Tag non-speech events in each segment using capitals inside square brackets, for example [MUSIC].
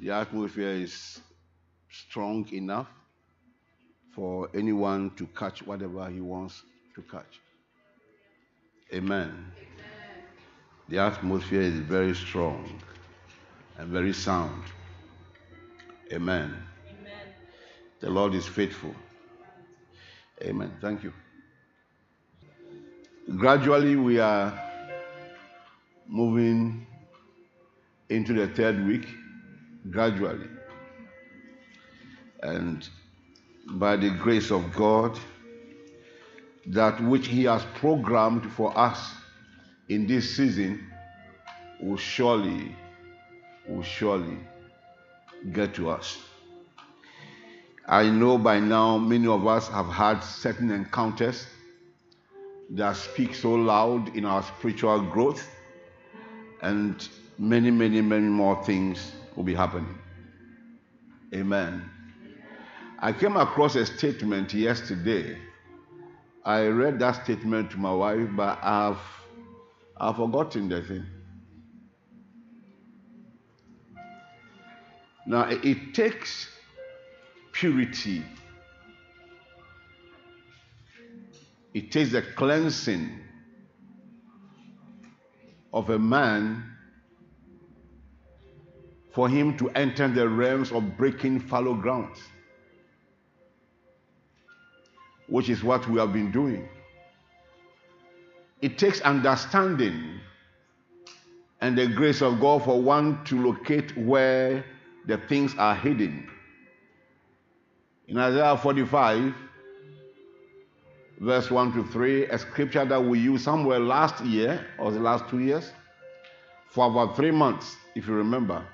the atmosphere is strong enough for anyone to catch whatever he wants to catch. Amen. Amen. The atmosphere is very strong and very sound. Amen. Amen. The Lord is faithful. Amen. Thank you. Gradually, we are moving into the third week. Gradually. And by the grace of God, that which He has programmed for us in this season will surely, will surely get to us. I know by now many of us have had certain encounters that speak so loud in our spiritual growth, and many, many, many more things will be happening. Amen. I came across a statement yesterday. I read that statement to my wife, but I've, I've forgotten the thing. Now, it takes purity, it takes the cleansing of a man for him to enter the realms of breaking fallow grounds which is what we have been doing. It takes understanding and the grace of God for one to locate where the things are hidden. In Isaiah 45, verse 1 to 3, a scripture that we used somewhere last year or the last two years for about three months, if you remember.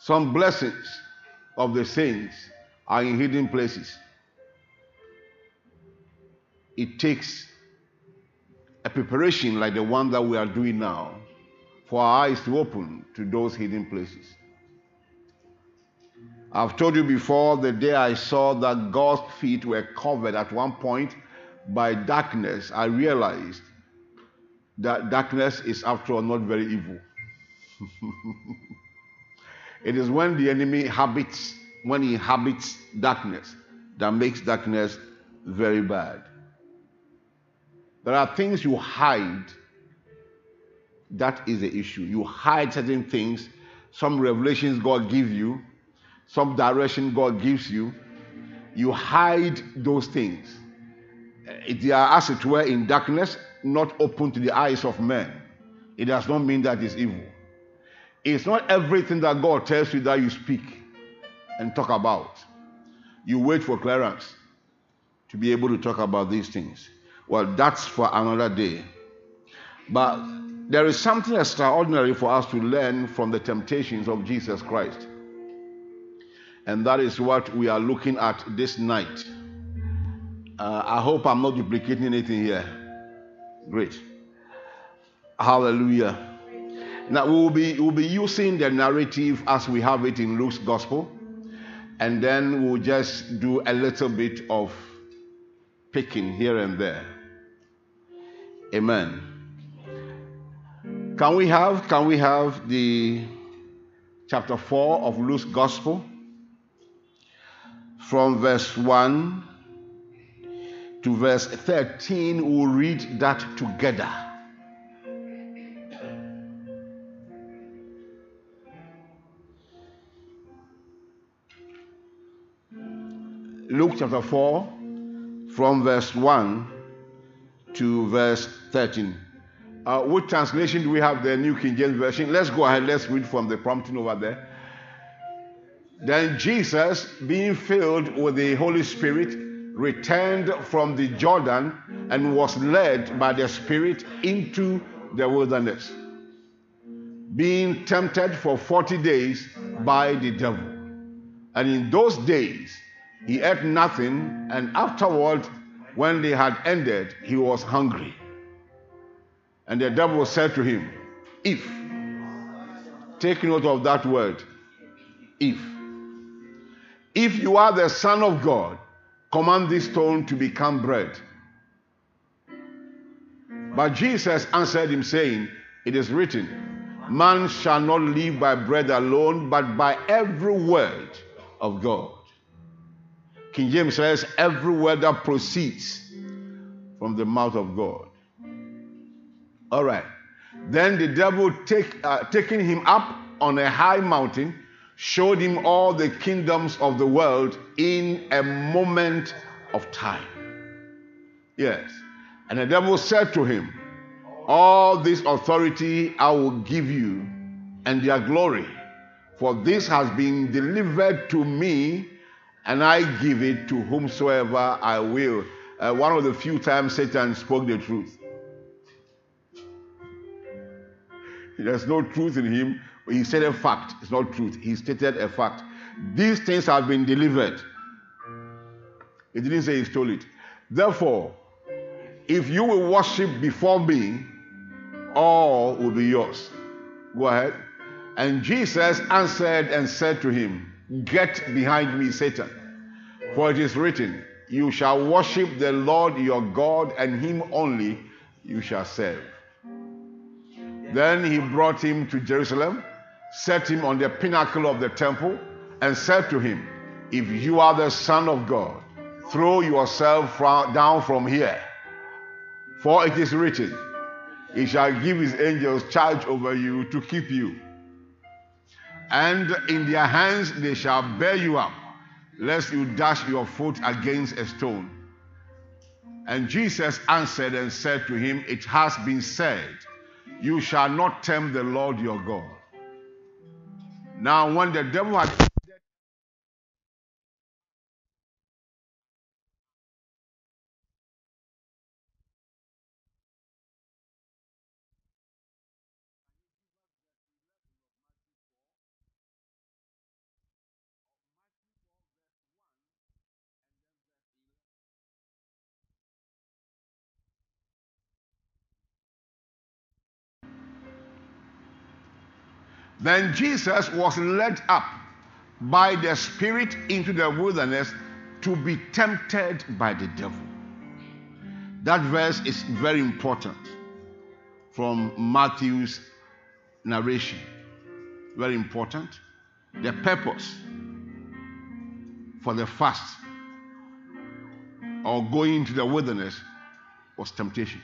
Some blessings of the saints are in hidden places. It takes a preparation like the one that we are doing now for our eyes to open to those hidden places. I've told you before the day I saw that God's feet were covered at one point by darkness, I realized that darkness is, after all, not very evil. [LAUGHS] it is when the enemy habits when he inhabits darkness that makes darkness very bad. There are things you hide. That is the issue. You hide certain things, some revelations God gives you, some direction God gives you. You hide those things. Eh, they are, as it were, in darkness, not open to the eyes of men. It does not mean that it's evil. It's not everything that God tells you that you speak and talk about. You wait for clearance to be able to talk about these things. Well, that's for another day. But there is something extraordinary for us to learn from the temptations of Jesus Christ. And that is what we are looking at this night. Uh, I hope I'm not duplicating anything here. Great. Hallelujah. Now we will be, we'll be using the narrative as we have it in Luke's Gospel and then we'll just do a little bit of picking here and there. Amen. Can we have can we have the chapter 4 of Luke's gospel from verse 1 to verse 13 we'll read that together. Luke chapter 4, from verse 1 to verse 13. Uh, what translation do we have? The New King James Version. Let's go ahead. Let's read from the prompting over there. Then Jesus, being filled with the Holy Spirit, returned from the Jordan and was led by the Spirit into the wilderness, being tempted for 40 days by the devil. And in those days, he ate nothing, and afterward, when they had ended, he was hungry. And the devil said to him, If, take note of that word, if. If you are the Son of God, command this stone to become bread. But Jesus answered him, saying, It is written, Man shall not live by bread alone, but by every word of God. King James says, every word that proceeds from the mouth of God. All right. Then the devil take, uh, taking him up on a high mountain showed him all the kingdoms of the world in a moment of time. Yes. And the devil said to him, All this authority I will give you and their glory, for this has been delivered to me, and I give it to whomsoever I will. Uh, one of the few times Satan spoke the truth. There's no truth in him. He said a fact. It's not truth. He stated a fact. These things have been delivered. He didn't say he stole it. Therefore, if you will worship before me, all will be yours. Go ahead. And Jesus answered and said to him, Get behind me, Satan. For it is written, You shall worship the Lord your God, and him only you shall serve. Then he brought him to Jerusalem, set him on the pinnacle of the temple, and said to him, If you are the Son of God, throw yourself down from here. For it is written, He shall give His angels charge over you to keep you. And in their hands they shall bear you up, lest you dash your foot against a stone. And Jesus answered and said to him, It has been said, you shall not tempt the Lord your God. Now, when the devil had Then Jesus was led up by the Spirit into the wilderness to be tempted by the devil. That verse is very important from Matthew's narration. Very important. The purpose for the fast or going into the wilderness was temptation.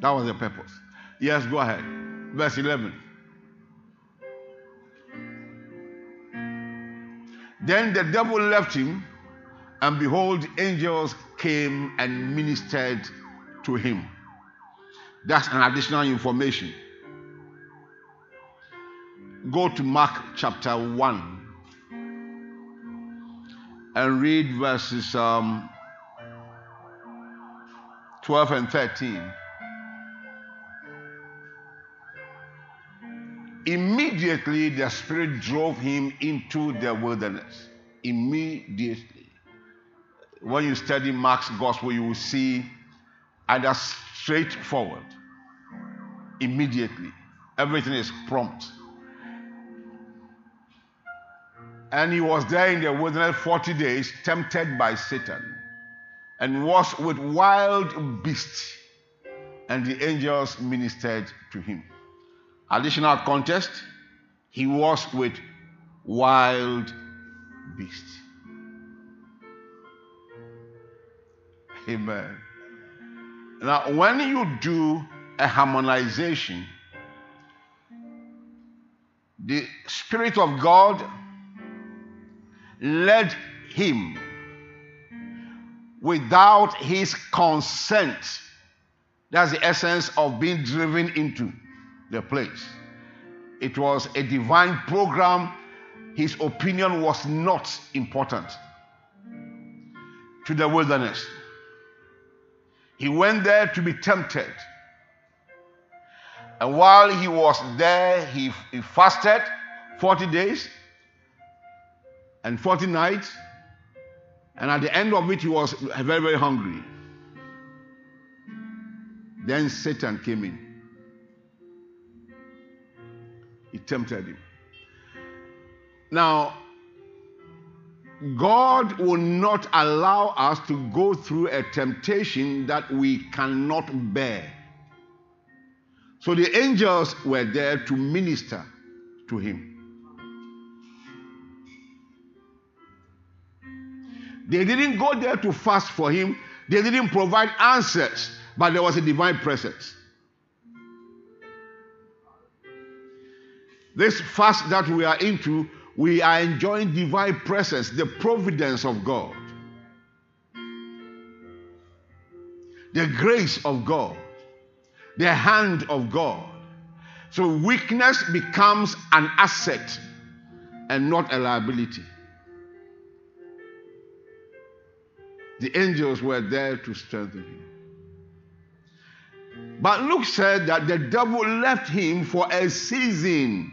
That was the purpose. Yes, go ahead verse 11. Then the devil left him, and behold, angels came and ministered to him. That's an additional information. Go to Mark chapter 1 and read verses um, 12 and 13. Immediately the Spirit drove him into the wilderness. Immediately. When you study Mark's gospel, you will see either straightforward, immediately. Everything is prompt. And he was there in the wilderness 40 days, tempted by Satan, and was with wild beasts, and the angels ministered to him. Additional context, he was with wild beasts. Amen. Now, when you do a harmonization, the Spirit of God led him without his consent. That's the essence of being driven into the place. It was a divine program. His opinion was not important to the wilderness. He went there to be tempted. And while he was there, he, he fasted 40 days and 40 nights. And at the end of it, he was very, very hungry. Then Satan came in. He tempted him. Now, God will not allow us to go through a temptation that we cannot bear. So the angels were there to minister to him. They didn't go there to fast for him, they didn't provide answers, but there was a divine presence. This fast that we are into, we are enjoying divine presence, the providence of God, the grace of God, the hand of God. So weakness becomes an asset and not a liability. The angels were there to strengthen him. But Luke said that the devil left him for a season.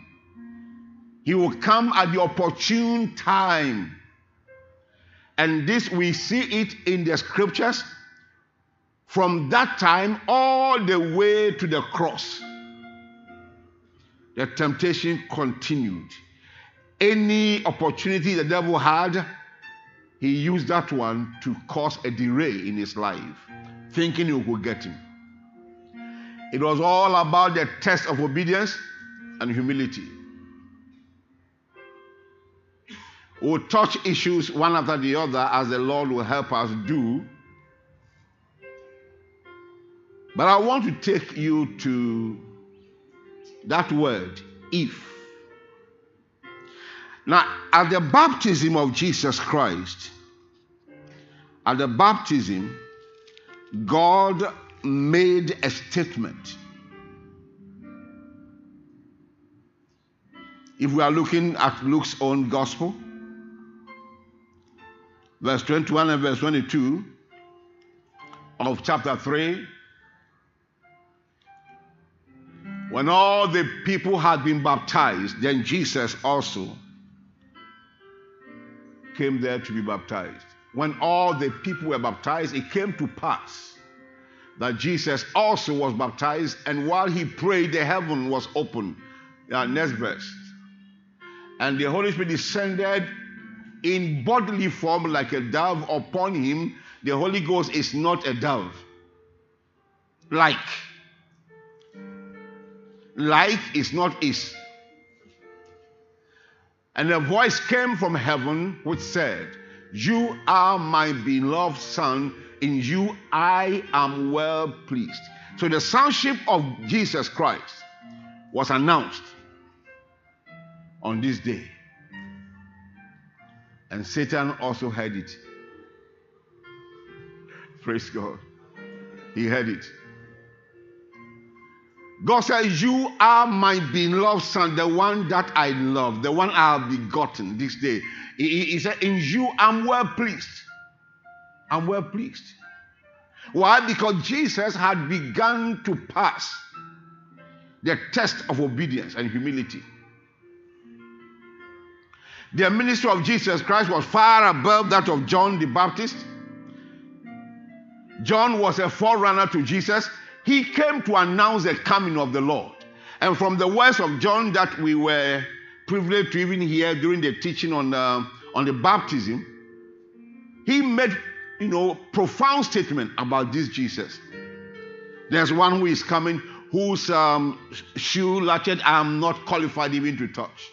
He will come at the opportune time. And this, we see it in the scriptures from that time all the way to the cross. The temptation continued. Any opportunity the devil had, he used that one to cause a delay in his life, thinking he could get him. It was all about the test of obedience and humility. We'll touch issues one after the other as the Lord will help us do. But I want to take you to that word, if. Now, at the baptism of Jesus Christ, at the baptism, God made a statement. If we are looking at Luke's own gospel, verse 21 and verse 22 of chapter 3, when all the people had been baptized, then Jesus also came there to be baptized. When all the people were baptized, it came to pass that Jesus also was baptized, and while he prayed, the heaven was opened. Uh, next verse. And the Holy Spirit descended in bodily form like a dove upon him. The Holy Ghost is not a dove. Like. Like is not is. And a voice came from heaven which said, You are my beloved Son, in you I am well pleased. So the sonship of Jesus Christ was announced on this day. And Satan also heard it. Praise God. He heard it. God says, You are my beloved son, the one that I love, the one I have begotten this day. He, he said, In you I'm well pleased. I'm well pleased. Why? Because Jesus had begun to pass the test of obedience and humility. The ministry of Jesus Christ was far above that of John the Baptist. John was a forerunner to Jesus. He came to announce the coming of the Lord. And from the words of John that we were privileged to even hear during the teaching on, uh, on the baptism, he made you know profound statement about this Jesus. There's one who is coming whose um, shoe latchet I am not qualified even to touch.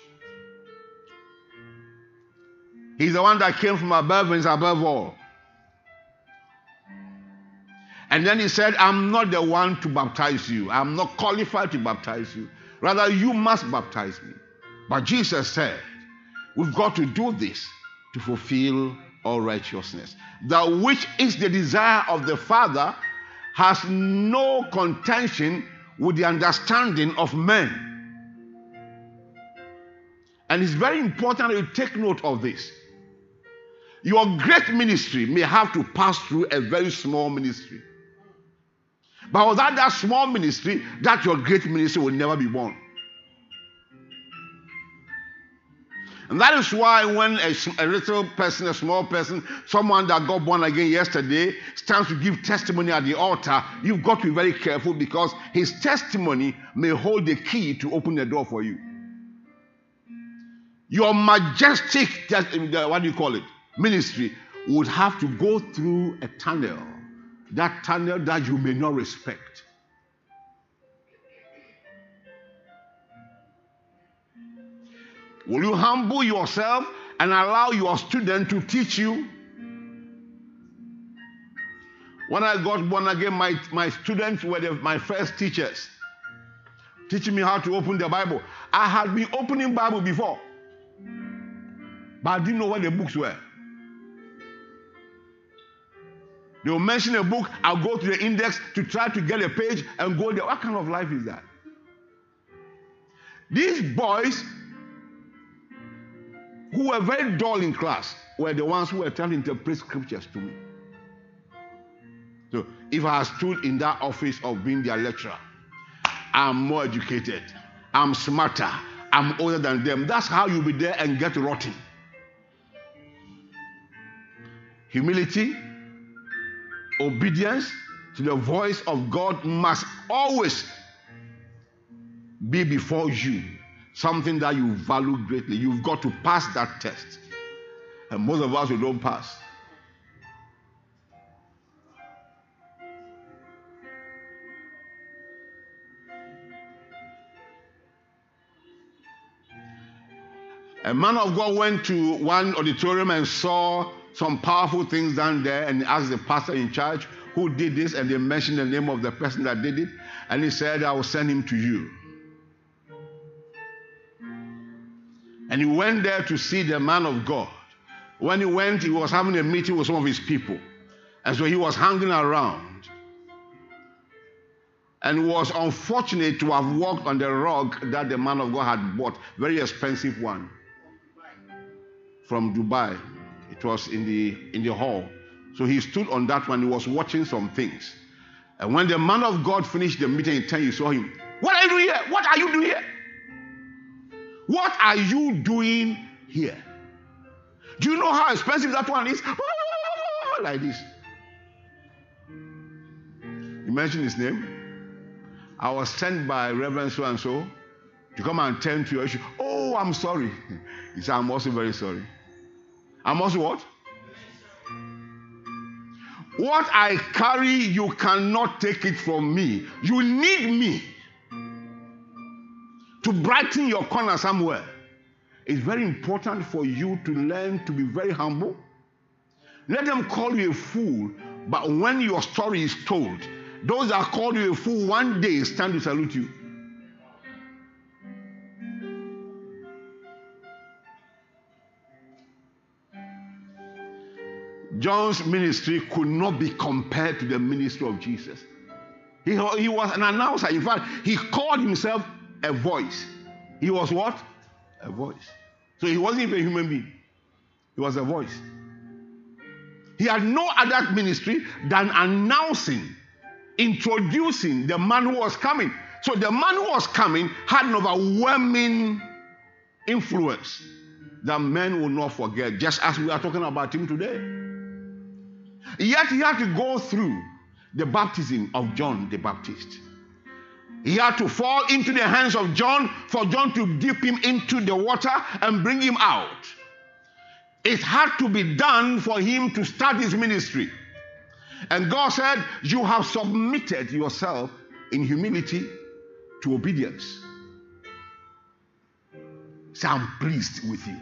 He's the one that came from above and is above all. And then he said, I'm not the one to baptize you. I'm not qualified to baptize you. Rather, you must baptize me. But Jesus said, We've got to do this to fulfill all righteousness. That which is the desire of the Father has no contention with the understanding of men. And it's very important that you take note of this. Your great ministry may have to pass through a very small ministry. But without that small ministry, that your great ministry will never be born. And that is why when a, a, little person, a small person, someone that got born again yesterday stands to give testimony at the altar, you've got to be very careful because his testimony may hold the key to open the door for you. Your majestic, eh, what do you call it, ministry would have to go through a tunnel, that tunnel that you may not respect. Will you humble yourself and allow your student to teach you? When I got born again, my, my students were the, my first teachers, teaching me how to open the Bible. I had been opening Bible before, but I didn't know where the books were. They will mention a book, I'll go to the index to try to get a page and go there. What kind of life is that? These boys who were very dull in class were the ones who were trying to interpret scriptures to me. So if I stood in that office of being their lecturer, I'm more educated, I'm smarter, I'm older than them. That's how you'll be there and get rotten. Humility, obedience to the voice of God must always be before you. Something that you value greatly. You've got to pass that test. And most of us, we don't pass. A man of God went to one auditorium and saw some powerful things down there and asked the pastor in charge who did this, and they mentioned the name of the person that did it, and he said, I will send him to you. And he went there to see the man of God. When he went, he was having a meeting with some of his people. And so he was hanging around. And was unfortunate to have walked on the rug that the man of God had bought, very expensive one from Dubai. It was in the in the hall. So he stood on that one. He was watching some things. And when the man of God finished the meeting, in 10, you saw him. What are you doing here? What are you doing here? What are you doing here? Do you know how expensive that one is? [LAUGHS] Like this. You mentioned his name. I was sent by Reverend so and so to come and tend to your issue. Oh, I'm sorry. [LAUGHS] He said, I'm also very sorry. I'm also what? What I carry, you cannot take it from me. You need me to brighten your corner somewhere. It's very important for you to learn to be very humble. Let them call you a fool, but when your story is told, those that call you a fool one day stand to salute you. John's ministry could not be compared to the ministry of Jesus. He, he was an announcer. In fact, he called himself a voice. He was what? A voice. So he wasn't even a human being, he was a voice. He had no other ministry than announcing, introducing the man who was coming. So the man who was coming had an overwhelming influence that men will not forget, just as we are talking about him today. Yet he had to go through the baptism of John the Baptist. He had to fall into the hands of John for John to dip him into the water and bring him out. It had to be done for him to start his ministry. And God said, You have submitted yourself in humility to obedience. Say, I'm pleased with you.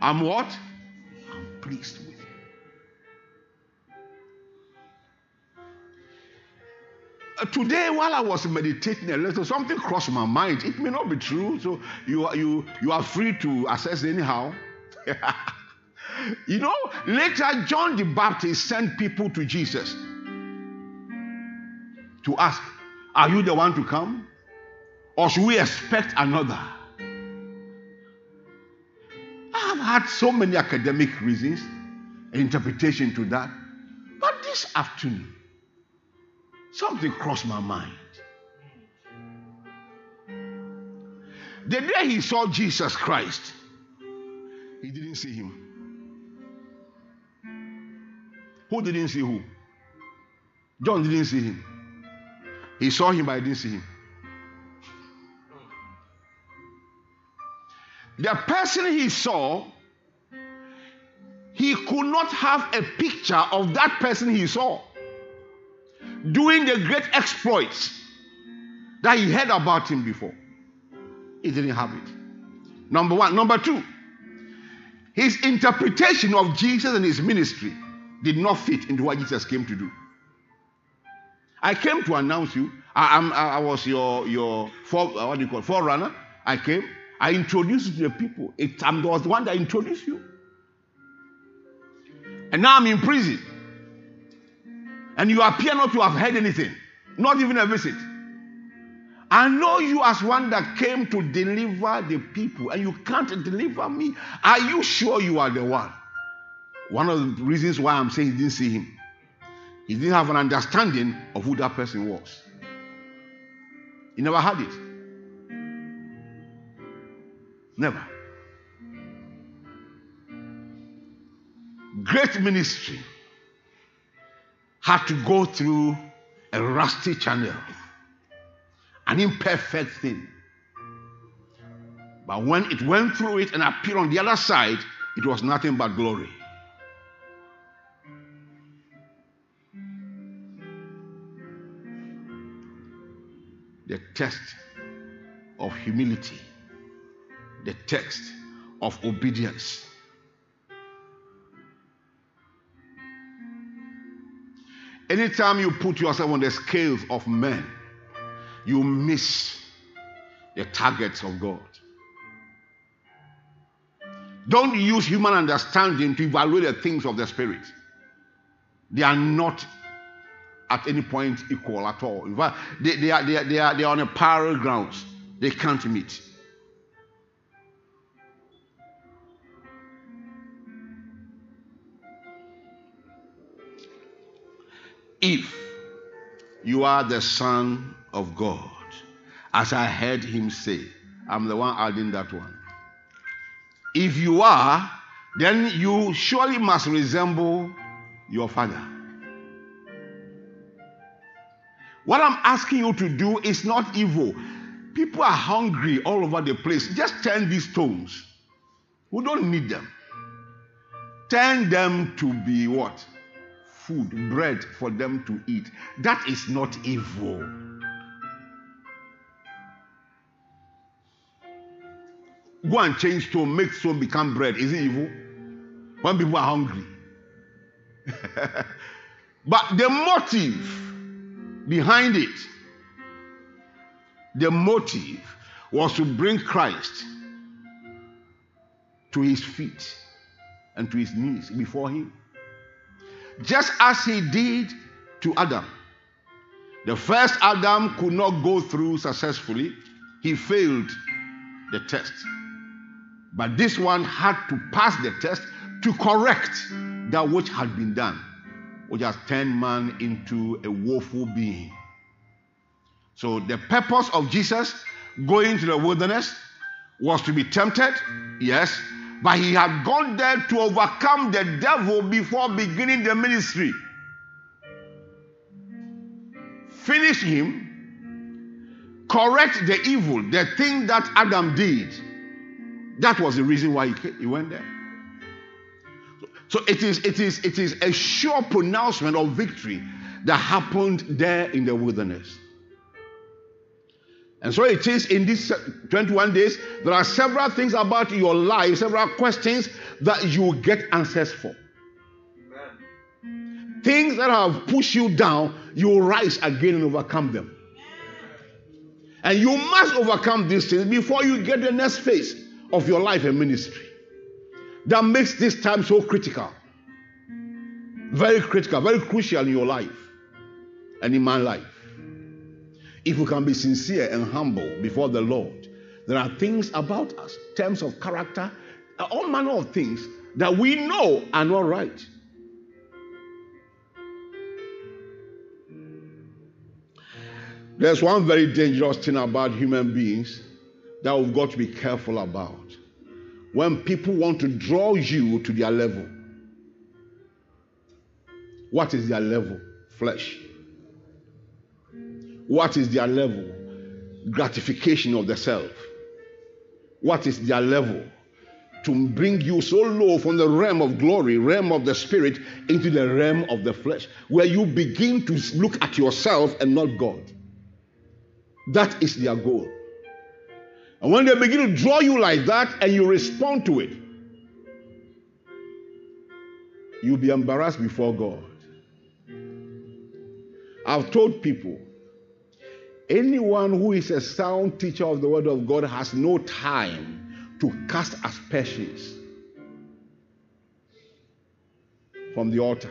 I'm what? I'm pleased with Uh, today, while I was meditating a little, something crossed my mind. It may not be true, so you are, you, you are free to assess anyhow. [LAUGHS] you know, later John the Baptist sent people to Jesus to ask, Are you the one to come? Or should we expect another? I've had so many academic reasons, and interpretation to that. But this afternoon, something crossed my mind. The day he saw Jesus Christ, he didn't see him. Who didn't see who? John didn't see him. He saw him, but I didn't see him. The person he saw, he could not have a picture of that person he saw doing the great exploits that he heard about him before. He didn't have it. Number one. Number two, his interpretation of Jesus and his ministry did not fit into what Jesus came to do. I came to announce you. I, I'm, I was your your for, uh, what do you call it, forerunner. I came. I introduced you to the people. It, I was the one that introduced you. And now I'm in prison. And you appear not to have heard anything, not even a visit. I know you as one that came to deliver the people, and you can't deliver me. Are you sure you are the one? One of the reasons why I'm saying he didn't see him. He didn't have an understanding of who that person was. He never had it. Never. Great ministry had to go through a rusty channel, an imperfect thing. But when it went through it and appeared on the other side, it was nothing but glory. The test of humility, the test of obedience. Anytime you put yourself on the scales of men, you miss the targets of God. Don't use human understanding to evaluate the things of the Spirit. They are not at any point equal at all. In fact, they, they, are, they, are, they, are, they are on a parallel grounds. They can't meet. If you are the Son of God, as I heard him say, I'm the one adding that one. If you are, then you surely must resemble your Father. What I'm asking you to do is not evil. People are hungry all over the place. Just turn these stones. We don't need them. Turn them to be what? Food, bread for them to eat. That is not evil. Go and change stone, make stone become bread. Is it evil? When people are hungry. [LAUGHS] but the motive behind it, the motive was to bring Christ to his feet and to his knees before him. Just as he did to Adam. The first Adam could not go through successfully, he failed the test. But this one had to pass the test to correct that which had been done which has turned man into a woeful being. So, the purpose of Jesus going to the wilderness was to be tempted, yes, but he had gone there to overcome the devil before beginning the ministry. Finish him, correct the evil, the thing that Adam did. That was the reason why he went there. So it is, it is, it is a sure pronouncement of victory that happened there in the wilderness. And so it is in these 21 days, there are several things about your life, several questions that you get answers for. Amen. Things that have pushed you down, you rise again and overcome them. And you must overcome these things before you get the next phase of your life and ministry that makes this time so critical. Very critical, very crucial in your life and in my life. If we can be sincere and humble before the Lord, there are things about us, terms of character, all manner of things that we know are not right. There's one very dangerous thing about human beings that we've got to be careful about when people want to draw you to their level. What is their level? Flesh. What is their level? Gratification of the self. What is their level? To bring you so low from the realm of glory, realm of the spirit, into the realm of the flesh, where you begin to look at yourself and not God. That is their goal. And when they begin to draw you like that and you respond to it, you'll be embarrassed before God. I've told people anyone who is a sound teacher of the Word of God has no time to cast aspersions from the altar.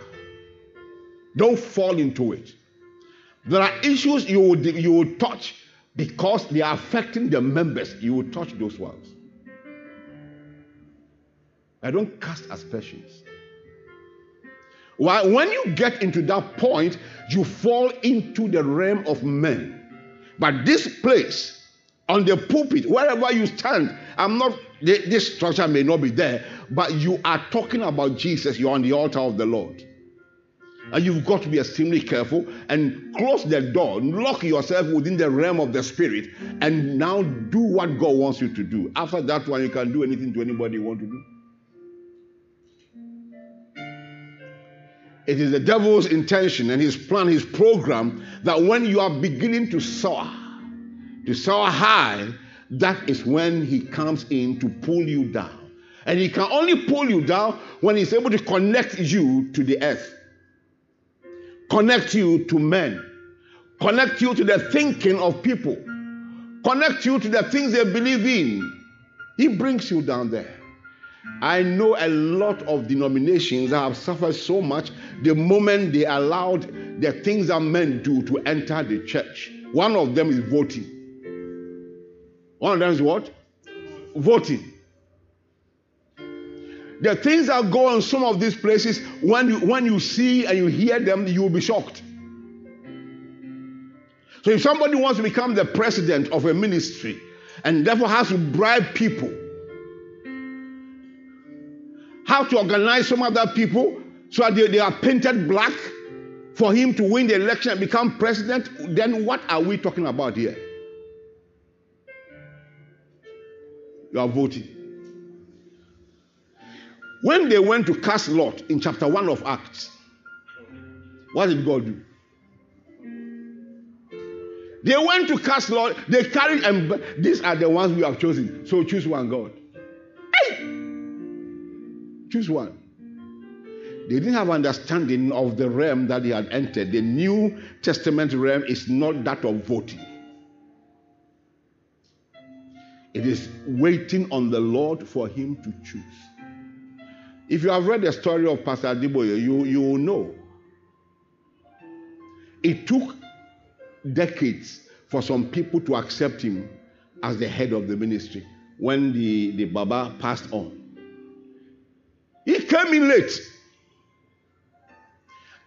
Don't fall into it. There are issues you will, you will touch because they are affecting the members. You will touch those ones. I don't cast aspersions. When you get into that point, you fall into the realm of men. But this place, on the pulpit, wherever you stand, I'm not, this structure may not be there, but you are talking about Jesus. You're on the altar of the Lord. And you've got to be extremely careful and close the door, lock yourself within the realm of the spirit, and now do what God wants you to do. After that one, you can do anything to anybody you want to do. It is the devil's intention and his plan, his program, that when you are beginning to soar, to soar high, that is when he comes in to pull you down. And he can only pull you down when he's able to connect you to the earth, connect you to men, connect you to the thinking of people, connect you to the things they believe in. He brings you down there. I know a lot of denominations that have suffered so much the moment they allowed the things that men do to enter the church. One of them is voting. One of them is what? Voting. The things that go on some of these places, when you, when you see and you hear them, you will be shocked. So if somebody wants to become the president of a ministry and therefore has to bribe people, how to organize some other people so that they, they are painted black for him to win the election and become president, then what are we talking about here? You are voting. When they went to cast lot in chapter 1 of Acts, what did God do? They went to cast lot, they carried, and these are the ones we have chosen. So choose one, God. Choose one. They didn't have understanding of the realm that they had entered. The New Testament realm is not that of voting. It is waiting on the Lord for him to choose. If you have read the story of Pastor Adeboye, you, you will know. It took decades for some people to accept him as the head of the ministry when the, the Baba passed on. He came in late.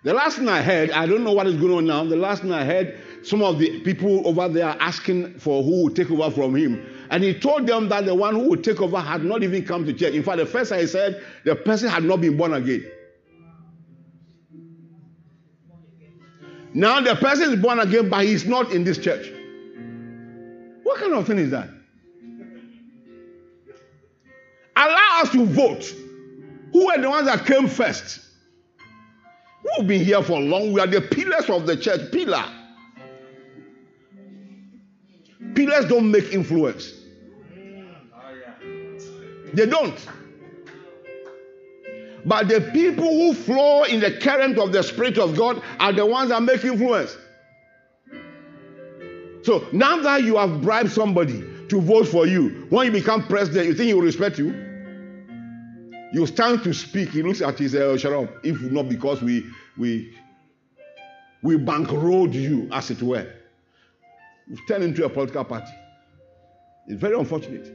The last thing I heard, I don't know what is going on now. The last thing I heard, some of the people over there asking for who would take over from him. And he told them that the one who would take over had not even come to church. In fact, the first I said, the person had not been born again. Now the person is born again, but he's not in this church. What kind of thing is that? Allow us to vote. Who were the ones that came first? We've been here for long. We are the pillars of the church. Pillar. Pillars don't make influence. They don't. But the people who flow in the current of the Spirit of God are the ones that make influence. So now that you have bribed somebody to vote for you, when you become president, you think he will respect you? You stand to speak, he looks at oh, shut up. If not because we we we bankrolled you, as it were. You've turned into a political party. It's very unfortunate.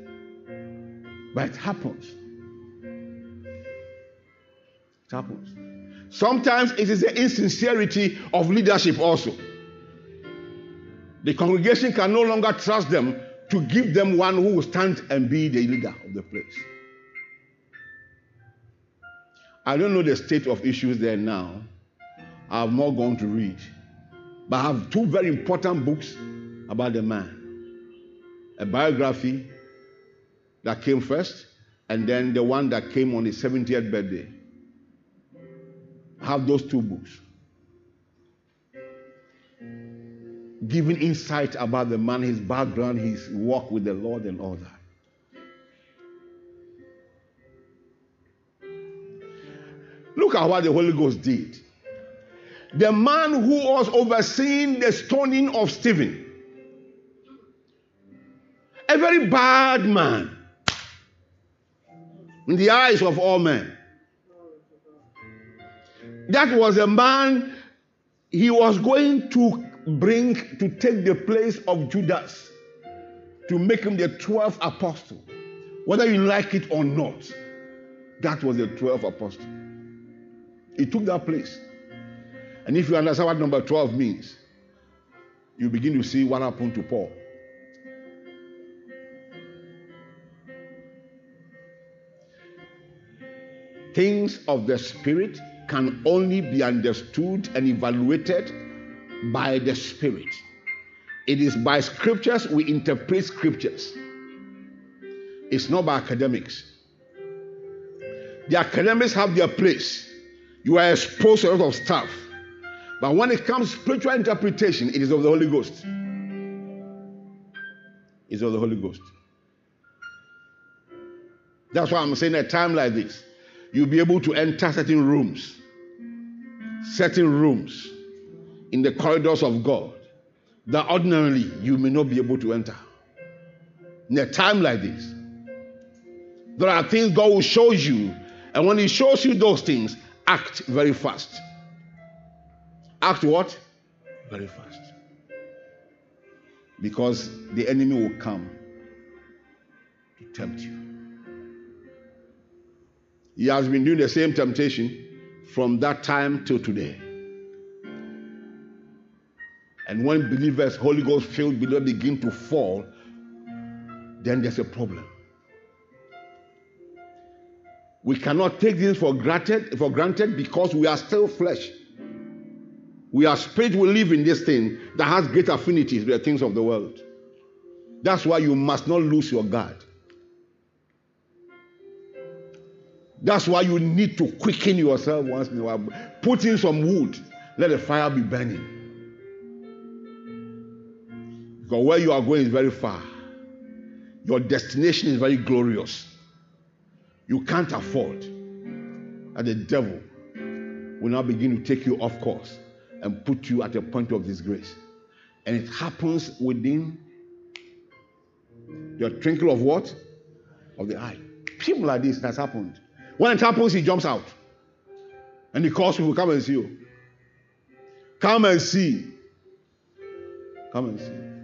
But it happens. It happens. Sometimes it is the insincerity of leadership also. The congregation can no longer trust them to give them one who will stand and be the leader of the place. I don't know the state of issues there now. I have not gone to read. But I have two very important books about the man a biography that came first, and then the one that came on his 70th birthday. I have those two books. giving insight about the man, his background, his walk with the Lord, and all that. Look at what the Holy Ghost did. The man who was overseeing the stoning of Stephen, a very bad man in the eyes of all men. That was a man he was going to bring to take the place of Judas to make him the 12th apostle. Whether you like it or not, that was the 12th apostle. He took that place. And if you understand what number 12 means, you begin to see what happened to Paul. Things of the Spirit can only be understood and evaluated by the Spirit. It is by scriptures we interpret scriptures. It's not by academics. The academics have their place. You are exposed to a lot of stuff. But when it comes to spiritual interpretation, it is of the Holy Ghost. It's of the Holy Ghost. That's why I'm saying at a time like this, you'll be able to enter certain rooms, certain rooms in the corridors of God that ordinarily you may not be able to enter. In a time like this, there are things God will show you, and when He shows you those things, act very fast. Act what? Very fast. Because the enemy will come to tempt you. He has been doing the same temptation from that time till today. And when believers, Holy Ghost filled believers begin to fall, then there's a problem. We cannot take this for granted, for granted because we are still flesh. We are spirit, we live in this thing that has great affinities with the things of the world. That's why you must not lose your guard. That's why you need to quicken yourself once in a while. Put in some wood, let the fire be burning. Because where you are going is very far, your destination is very glorious. You can't afford that the devil will now begin to take you off course and put you at a point of disgrace. And it happens within your twinkle of what? Of the eye. People like this has happened. When it happens, he jumps out. And he calls people, come and see you. Come and see. Come and see.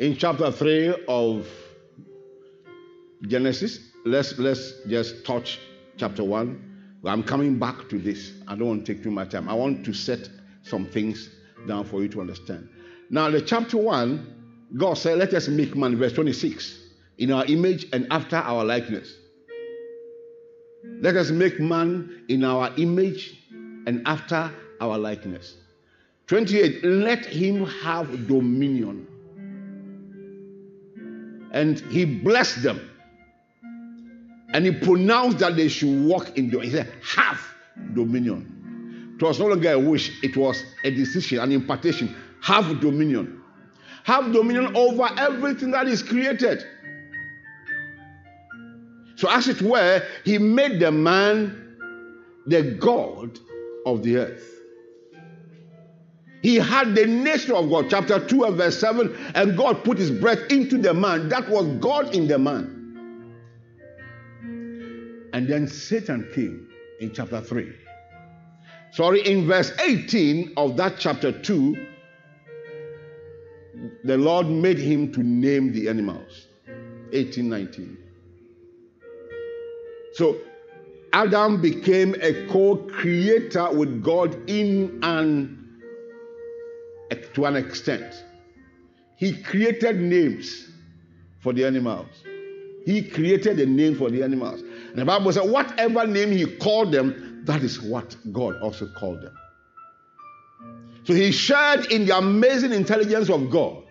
In chapter 3 of Genesis. Let's let's just touch chapter 1. I'm coming back to this. I don't want to take too much time. I want to set some things down for you to understand. Now, the chapter 1, God said, Let us make man, verse 26, in our image and after our likeness. Let us make man in our image and after our likeness. 28, let him have dominion and he blessed them. And he pronounced that they should walk in dominion. He said, have dominion. It was no longer a wish, it was a decision, an impartation. Have dominion. Have dominion over everything that is created. So, as it were, he made the man the God of the earth. He had the nature of God, chapter 2 and verse 7, and God put his breath into the man. That was God in the man. And then Satan came in chapter 3. Sorry, in verse 18 of that chapter 2, the Lord made him to name the animals. 18, 19. So Adam became a co creator with God in an to an extent. He created names for the animals. He created a name for the animals. And the Bible said, whatever name he called them, that is what God also called them. So he shared in the amazing intelligence of God.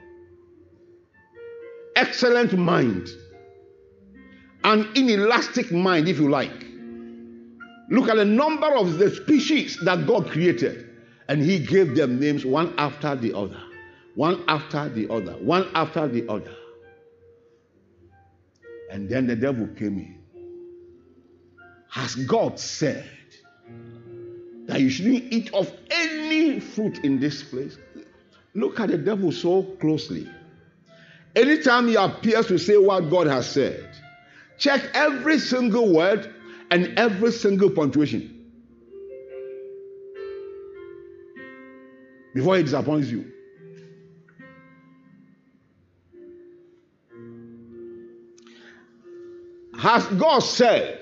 excellent mind, an inelastic mind, if you like. Look at the number of the species that God created, and He gave them names one after the other, one after the other, one after the other. And then the devil came in. Has God said that you shouldn't eat of any fruit in this place? Look at the devil so closely. Anytime he appears to say what God has said, check every single word and every single punctuation before he disappoints you. Has God said?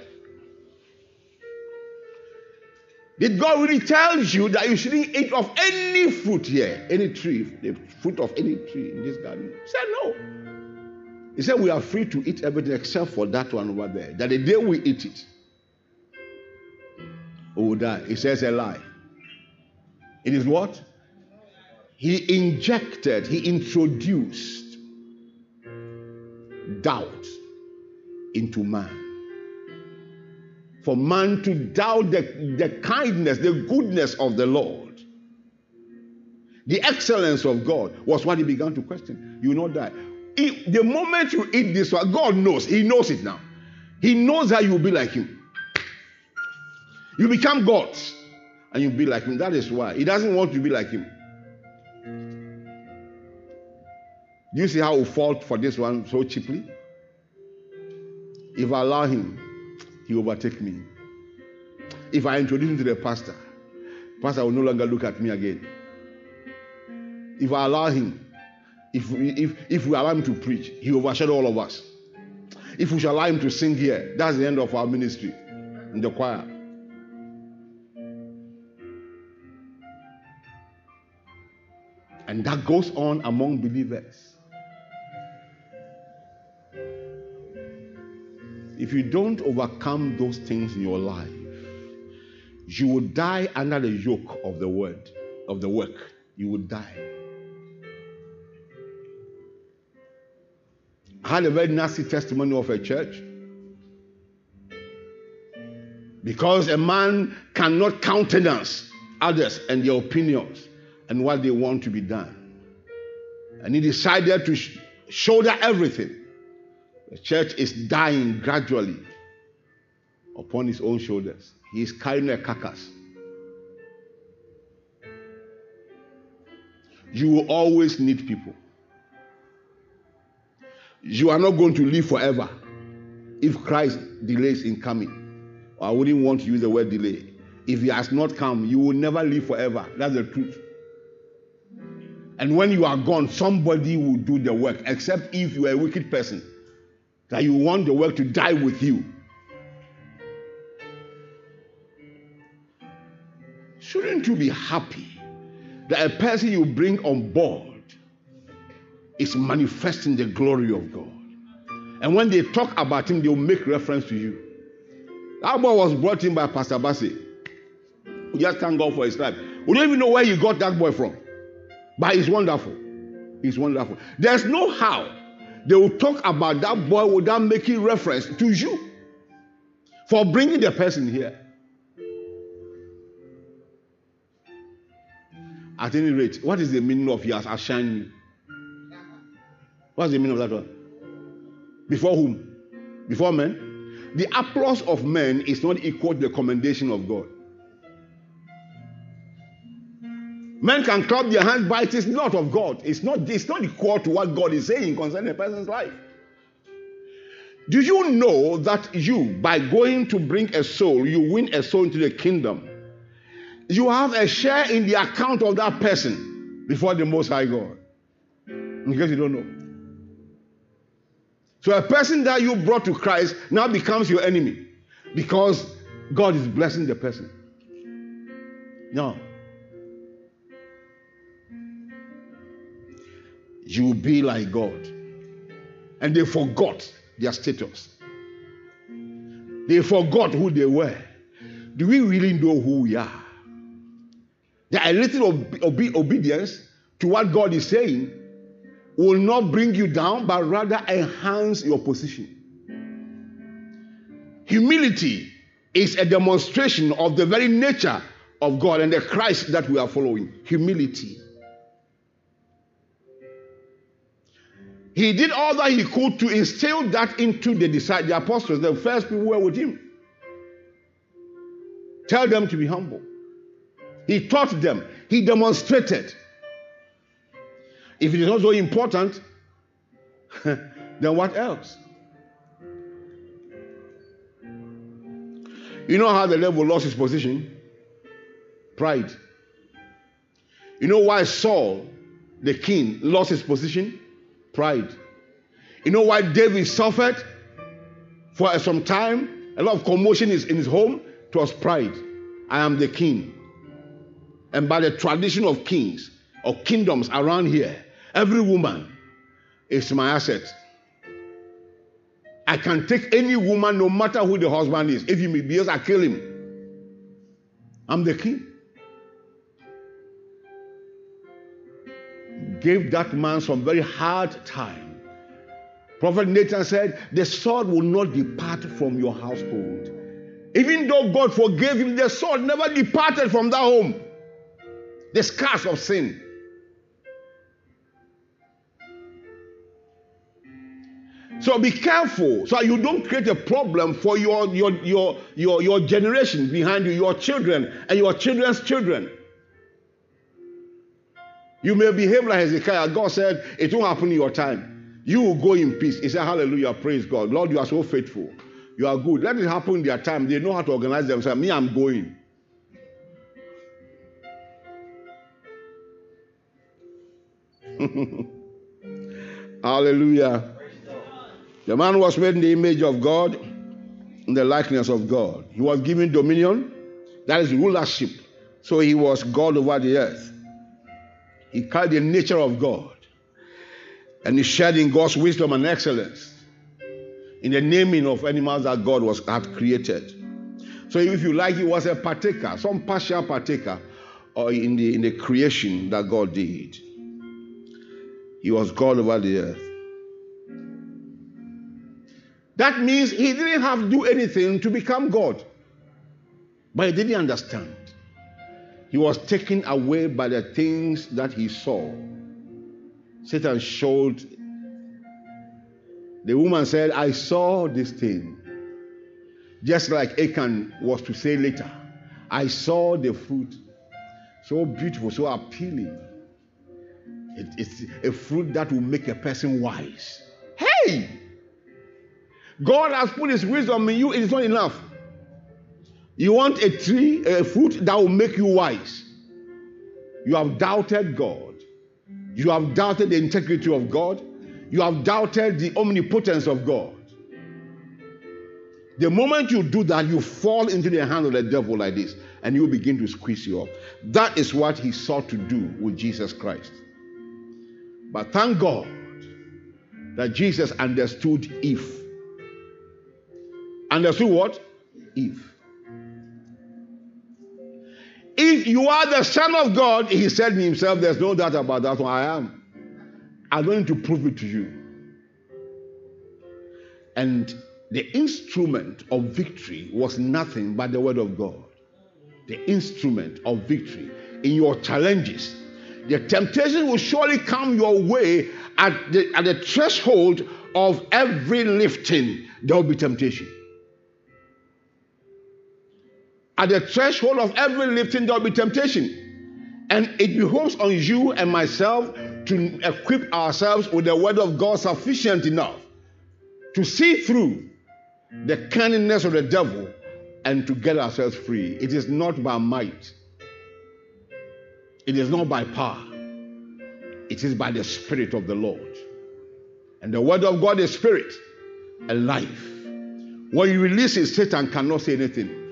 Did God really tell you that you shouldn't eat of any fruit here, any tree, the fruit of any tree in this garden? He said no. He said we are free to eat everything except for that one over there. That the day we eat it, we will die. He says a lie. It is what? He injected, he introduced doubt into man. For man to doubt the, the kindness, the goodness of the Lord, the excellence of God was what he began to question. You know that. If, the moment you eat this one, God knows. He knows it now. He knows that you will be like him. You become gods and you will be like him. That is why. He doesn't want to be like him. Do you see how we fall for this one so cheaply? If I allow him, he overtake me. If I introduce him to the pastor, pastor will no longer look at me again. If I allow him, if we, if, if we allow him to preach, he overshadow all of us. If we shall allow him to sing here, that's the end of our ministry in the choir. And that goes on among believers. If you don't overcome those things in your life, you will die under the yoke of the word, of the work. You will die. I had a very nasty testimony of a church. Because a man cannot countenance others and their opinions and what they want to be done. And he decided to sh- shoulder everything. The church is dying gradually upon his own shoulders. He is carrying a carcass. You will always need people. You are not going to live forever if Christ delays in coming. I wouldn't want to use the word delay. If he has not come, you will never live forever. That's the truth. And when you are gone, somebody will do the work, except if you are a wicked person, that you want the work to die with you. Shouldn't you be happy that a person you bring on board is manifesting the glory of God? And when they talk about him, they'll make reference to you. That boy was brought in by Pastor Bassi. We just thank God for his life. We don't even know where you got that boy from. But he's wonderful. He's wonderful. There's no how they will talk about that boy without making reference to you for bringing the person here. At any rate, what is the meaning of he has? What's the meaning of that one? Before whom? Before men? The applause of men is not equal to the commendation of God. Men can clap their hands, but it is not of God. It's not, it's not equal to what God is saying concerning a person's life. Do you know that you, by going to bring a soul, you win a soul into the kingdom? You have a share in the account of that person before the Most High God. In case you don't know. So a person that you brought to Christ now becomes your enemy because God is blessing the person. No. You will be like God. And they forgot their status. They forgot who they were. Do we really know who we are? A little ob- obedience to what God is saying. will not bring you down, but rather enhance your position. Humility is a demonstration of the very nature of God and the Christ that we are following. Humility. He did all that he could to instill that into the disciples, the apostles, the first people were with him. Tell them to be humble. He taught them, he demonstrated. If it is not so important, [LAUGHS] then what else? You know how the devil lost his position? Pride. You know why Saul, the king, lost his position? Pride. You know why David suffered for some time? A lot of commotion is in his home. It was pride. I am the king. And by the tradition of kings or kingdoms around here, every woman is my asset. I can take any woman, no matter who the husband is. If he misbehaves, I kill him. I'm the king. Gave that man some very hard time. Prophet Nathan said, The sword will not depart from your household. Even though God forgave him, the sword never departed from that home. The scars of sin. So be careful so you don't create a problem for your, your, your, your, your generation behind you, your children, and your children's children. You may behave like Hezekiah. God said, It won't happen in your time. You will go in peace. He said, Hallelujah, praise God. Lord, you are so faithful. You are good. Let it happen in their time. They know how to organize themselves. Me, I'm going. [LAUGHS] Hallelujah. The man was made in the image of God, in the likeness of God. He was given dominion, that is rulership. So he was God over the earth. He carried the nature of God. And he shared in God's wisdom and excellence in the naming of animals that God was had created. So if you like, he was a partaker, some partial partaker or in the in the creation that God did. He was God over the earth. That means he didn't have to do anything to become God. But he didn't understand. He was taken away by the things that he saw. Satan showed. The woman said, I saw this thing. Just like Achan was to say later, I saw the fruit. So beautiful, so appealing. It, it's a fruit that will make a person wise. Hey! God has put His wisdom in you, it is not enough. You want a tree, a fruit that will make you wise. You have doubted God. You have doubted the integrity of God. You have doubted the omnipotence of God. The moment you do that, you fall into the hand of the devil like this, and you begin to squeeze you up. That is what he sought to do with Jesus Christ. But thank God that Jesus understood if Understood what? If. If you are the Son of God, he said to himself, there's no doubt about that one. I am. I'm going to prove it to you. And the instrument of victory was nothing but the word of God. The instrument of victory in your challenges. The temptation will surely come your way at the, at the threshold of every lifting. There will be temptation. At the threshold of every lifting, there will be temptation. And it behoves on you and myself to equip ourselves with the word of God sufficient enough to see through the cunningness of the devil and to get ourselves free. It is not by might, it is not by power, it is by the Spirit of the Lord. And the word of God is spirit and life. When you release it, Satan cannot say anything.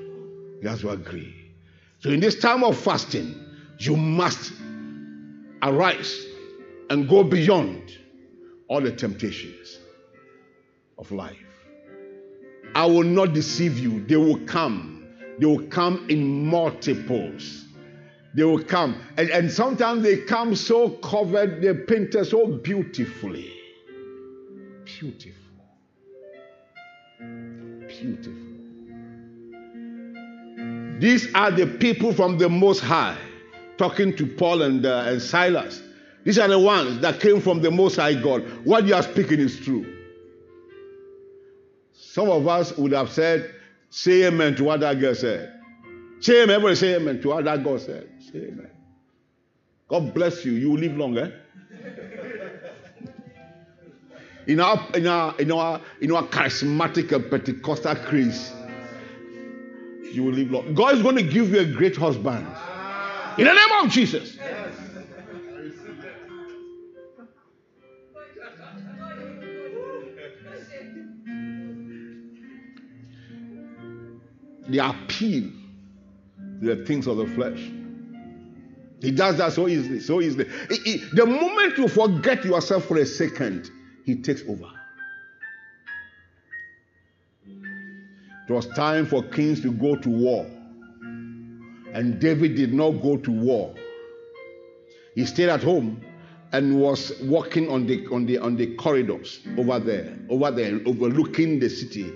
You have to agree. So in this time of fasting, you must arise and go beyond all the temptations of life. I will not deceive you. They will come. They will come in multiples. they will come. And, and sometimes they come so covered, they paint painted so beautifully. Beautiful. Beautiful. These are the people from the Most High talking to Paul and, uh, and Silas. These are the ones that came from the Most High God. What you are speaking is true. Some of us would have said, Say amen to what that girl said. Say amen. Everybody say amen to what that God said. Say amen. God bless you. You will live longer. Eh? in our in our in our in our charismatic and Pentecostal craze, you will live long. God is going to give you a great husband. In the name of Jesus. The appeal to the things of the flesh. He does that so easily, so easily. the moment you forget yourself for a second, he takes over. It was time for kings to go to war. And David did not go to war. He stayed at home and was walking on the on the on the corridors over there, over there, overlooking the city.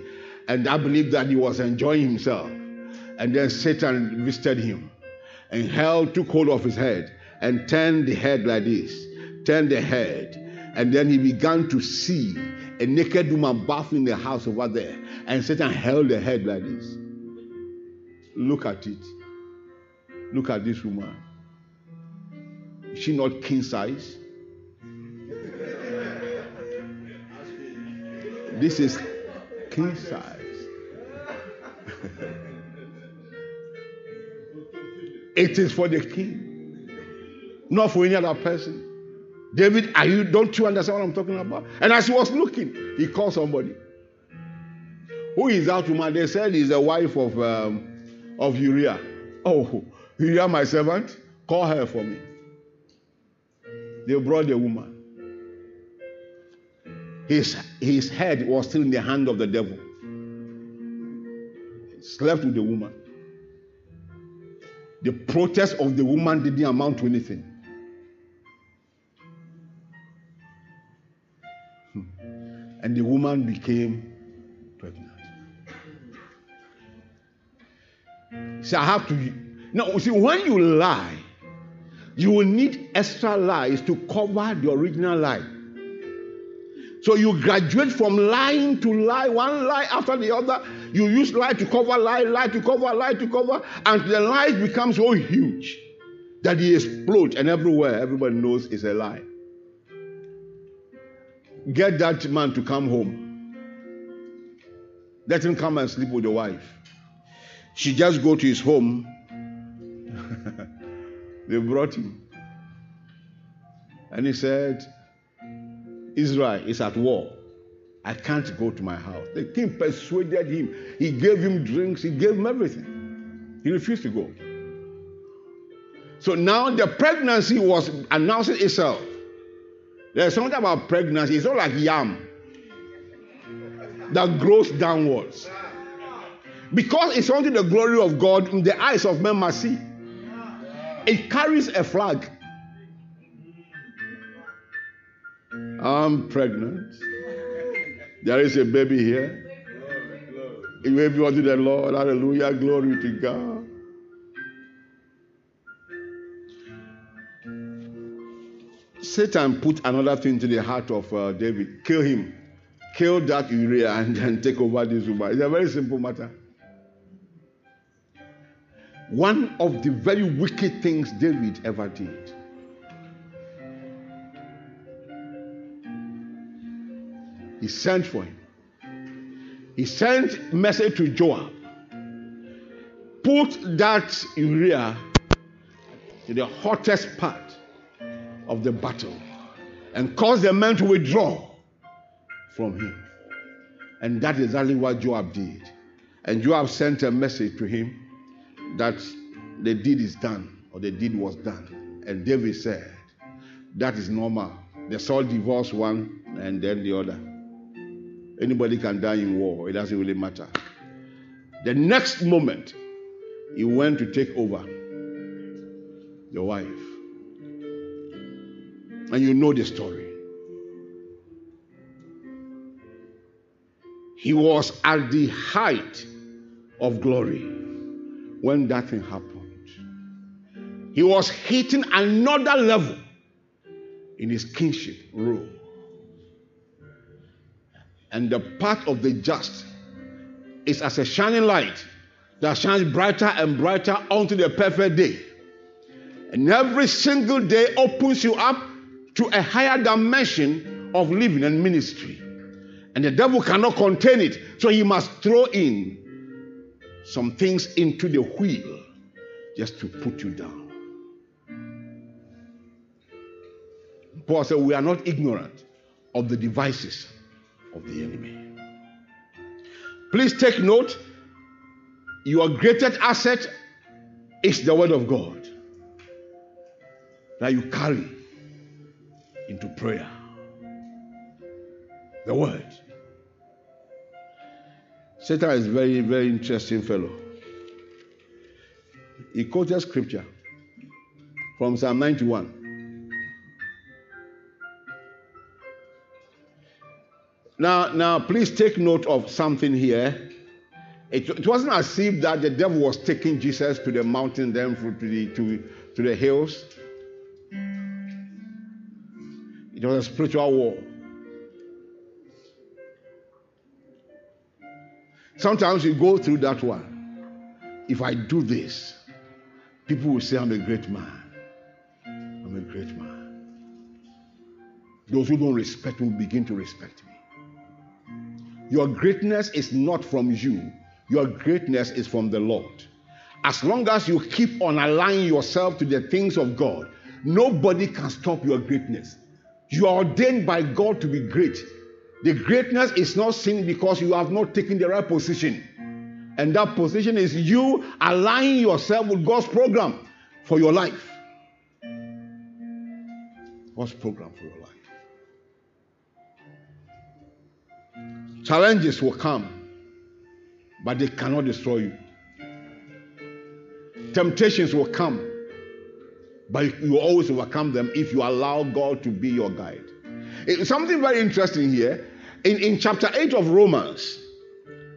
And I believe that he was enjoying himself. And then Satan visited him. And hell took hold of his head and turned the head like this. Turned the head. And then he began to see a naked woman bathing in the house over there. And Satan held her head like this. Look at it. Look at this woman. Is she not king size? This is king size. [LAUGHS] it is for the king, not for any other person. David, are you don't you understand what I'm talking about? And as he was looking, he called somebody. Who is that woman? They said he's the wife of um, of Uriah. Oh, Uriah, my servant, call her for me. They brought the woman. His, his head was still in the hand of the devil. He slept with the woman. The protest of the woman didn't amount to anything. And the woman became pregnant. See, I have to. Now, see, when you lie, you will need extra lies to cover the original lie. So you graduate from lying to lie, one lie after the other. You use lie to cover lie, lie to cover, lie to cover, and the lies become so huge that he explodes, and everywhere everybody knows it's a lie. Get that man to come home. Let him come and sleep with the wife. She just go to his home. [LAUGHS] they brought him. And he said, Israel is at war. I can't go to my house. The king persuaded him. He gave him drinks, he gave him everything. He refused to go. So now the pregnancy was announcing itself. There's something about pregnancy, it's not like yam that grows downwards. Because it's only the glory of God in the eyes of men must see. It carries a flag. I'm pregnant. There is a baby here. You wave unto the Lord. Hallelujah. Glory to God. Satan put another thing to the heart of uh, David kill him. Kill that Uriah [LAUGHS] and then take over this woman. It's a very simple matter. One of the very wicked things David ever did He sent for him. He sent message to Joab. Put that Uriah in the hottest part of the battle and cause the men to withdraw from him. And that is exactly what Joab did. And Joab sent a message to him that the deed is done, or the deed was done. And David said, That is normal. They Saul divorced one and then the other. Anybody can die in war, it doesn't really matter. The next moment, he went to take over. your wife. And you know the story. He was at the height of glory when that thing happened. He was hitting another level in his kingship role. And the path of the just is as a shining light that shines brighter and brighter unto the perfect day. And every single day opens you up to a higher dimension of living and ministry. And the devil cannot contain it. So he must throw in some things into the wheel just to put you down. Paul said, We are not ignorant of the devices of the enemy. Please take note your greatest asset is the Word of God that you carry into prayer. The Word. Satan is very, very interesting fellow. He quoted scripture from Psalm 91. Now, now, please take note of something here. It, it, wasn't as if that the devil was taking Jesus to the mountain, then to the, to, to the hills. It was a spiritual war. Sometimes you go through that one. If I do this, people will say I'm a great man. I'm a great man. Those who don't respect me will begin to respect me. Your greatness is not from you, your greatness is from the Lord. As long as you keep on aligning yourself to the things of God, nobody can stop your greatness. You are ordained by God to be great. The greatness is not seen because you have not taken the right position. And that position is you aligning yourself with God's program for your life. God's program for your life. Challenges will come, but they cannot destroy you. Temptations will come, but you always overcome them if you allow God to be your guide. It's something very interesting here. In, in chapter 8 of Romans,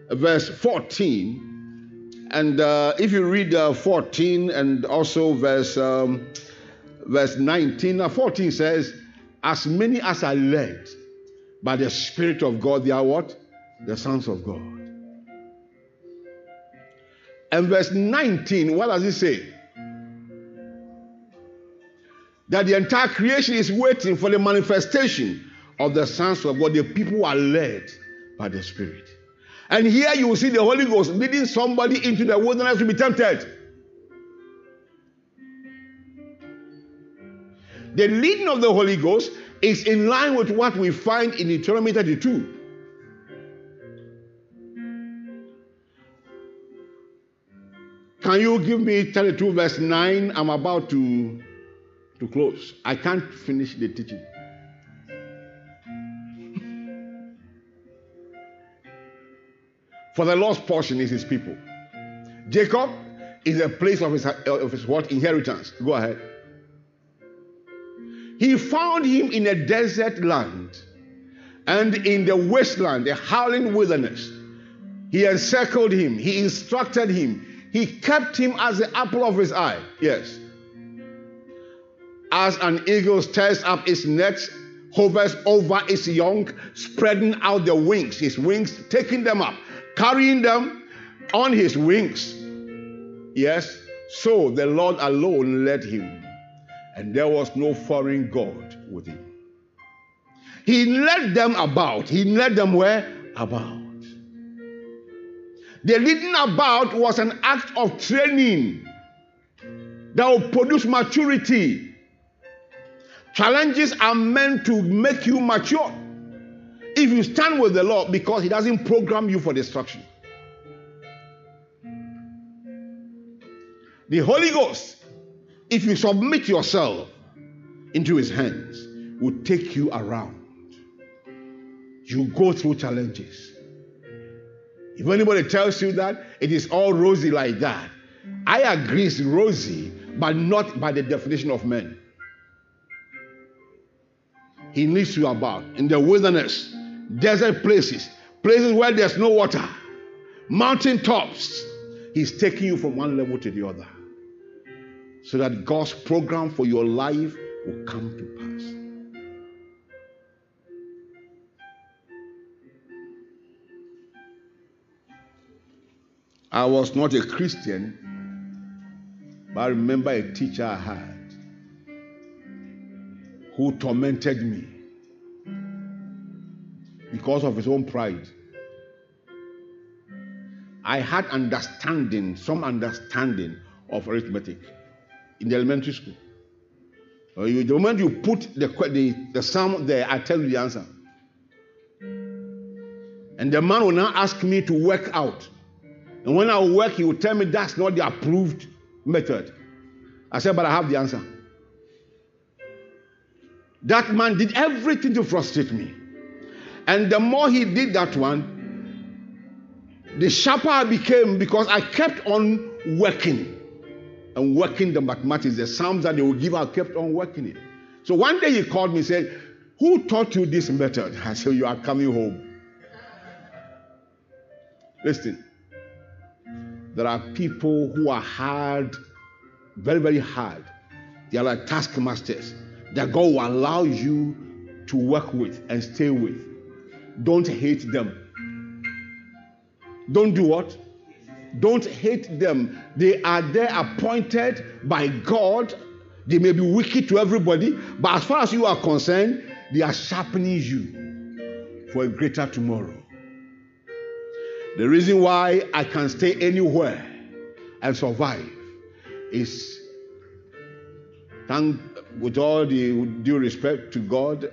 verse 14, and uh, if you read uh, 14 and also verse, um, verse 19, uh, 14 says, As many as are led by the Spirit of God, they are what? The sons of God. And verse 19, what does it say? That the entire creation is waiting for the manifestation of the sons of God. The people are led by the Spirit. And here you will see the Holy Ghost leading somebody into the wilderness to be tempted. The leading of the Holy Ghost is in line with what we find in Deuteronomy 32. Can you give me 32 verse 9? I'm about to, to close. I can't finish the teaching. For the lost portion is his people. Jacob is a place of his, of his what? Inheritance. Go ahead. He found him in a desert land and in the wasteland, a howling wilderness. He encircled him, he instructed him, he kept him as the apple of his eye. Yes. As an eagle stirs up its nest, hovers over its young, spreading out the wings, his wings, taking them up, carrying them on his wings. Yes, so the Lord alone led him and there was no foreign God with him. He led them about. He led them where? About. The leading about was an act of training that will produce maturity. Challenges are meant to make you mature. If you stand with the Lord, because He doesn't program you for destruction. The Holy Ghost if you submit yourself into his hands, will take you around. You go through challenges. If anybody tells you that it is all rosy like that, I agree it's rosy, but not by the definition of men. He leads you about in the wilderness, desert places, places where there's no water, mountain tops. He's taking you from one level to the other so that God's program for your life will come to pass. I was not a Christian, but I remember a teacher I had who tormented me because of his own pride. I had understanding, some understanding of arithmetic in the elementary school. Uh, the moment you put the, the, the sum there, I tell you the answer. And the man will now ask me to work out. And when I work, he will tell me that's not the approved method. I said, but I have the answer. That man did everything to frustrate me. And the more he did that one, the sharper I became because I kept on working and working the mathematics, the sums that they would give, I kept on working it. So one day he called me and said, Who taught you this method? [LAUGHS] I said, You are coming home. Listen, there are people who are hard, very, very hard. They are like taskmasters that God will allow you to work with and stay with. Don't hate them. Don't do what? Don't hate them. They are there appointed by God. They may be wicked to everybody, but as far as you are concerned, they are sharpening you for a greater tomorrow. The reason why I can stay anywhere and survive is thank with all the due respect to God,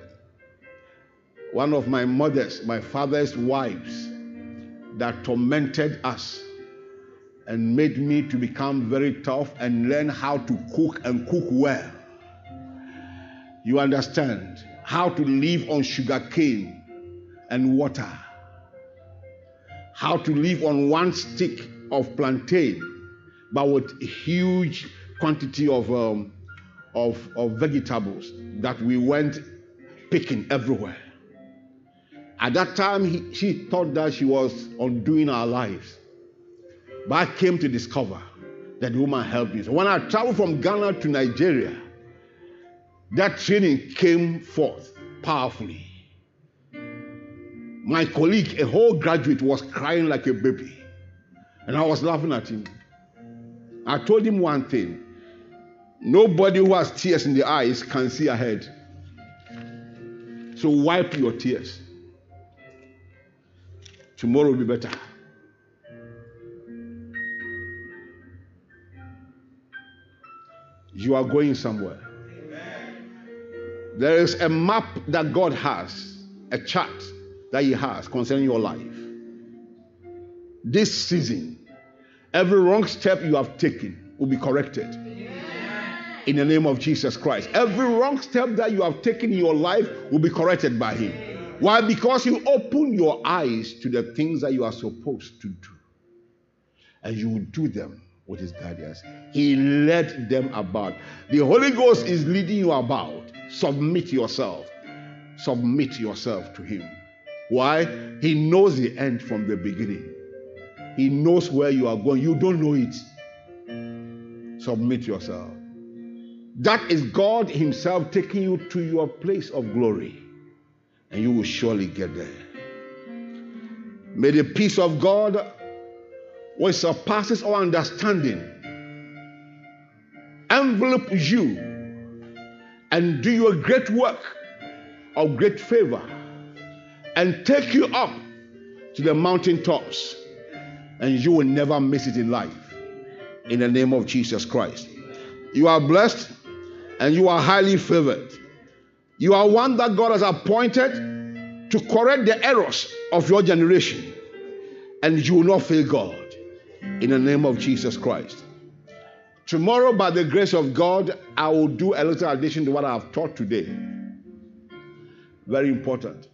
one of my mother's, my father's wives that tormented us and made me to become very tough and learn how to cook and cook well. You understand how to live on sugar cane and water, how to live on one stick of plantain, but with a huge quantity of, um, of, of vegetables that we went picking everywhere. At that time, he, she thought that she was undoing our lives. But I came to discover that the woman helped me. So when I traveled from Ghana to Nigeria, that training came forth powerfully. My colleague, a whole graduate, was crying like a baby. And I was laughing at him. I told him one thing nobody who has tears in the eyes can see ahead. So wipe your tears. Tomorrow will be better. You are going somewhere. There is a map that God has, a chart that He has concerning your life. This season, every wrong step you have taken will be corrected. In the name of Jesus Christ. Every wrong step that you have taken in your life will be corrected by Him. Why? Because you open your eyes to the things that you are supposed to do. And you will do them with his guidance. He led them about. The Holy Ghost is leading you about. Submit yourself. Submit yourself to Him. Why? He knows the end from the beginning. He knows where you are going. You don't know it. Submit yourself. That is God Himself taking you to your place of glory. And you will surely get there. May the peace of God which surpasses all understanding, envelop you and do you a great work of great favor and take you up to the mountain tops, and you will never miss it in life. In the name of Jesus Christ. You are blessed and you are highly favored. You are one that God has appointed to correct the errors of your generation, and you will not fail God in the name of Jesus Christ. Tomorrow, by the grace of God, I will do a little addition to what I have taught today. Very important.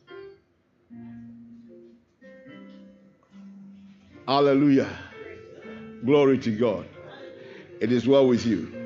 Hallelujah. Glory to God. It is well with you.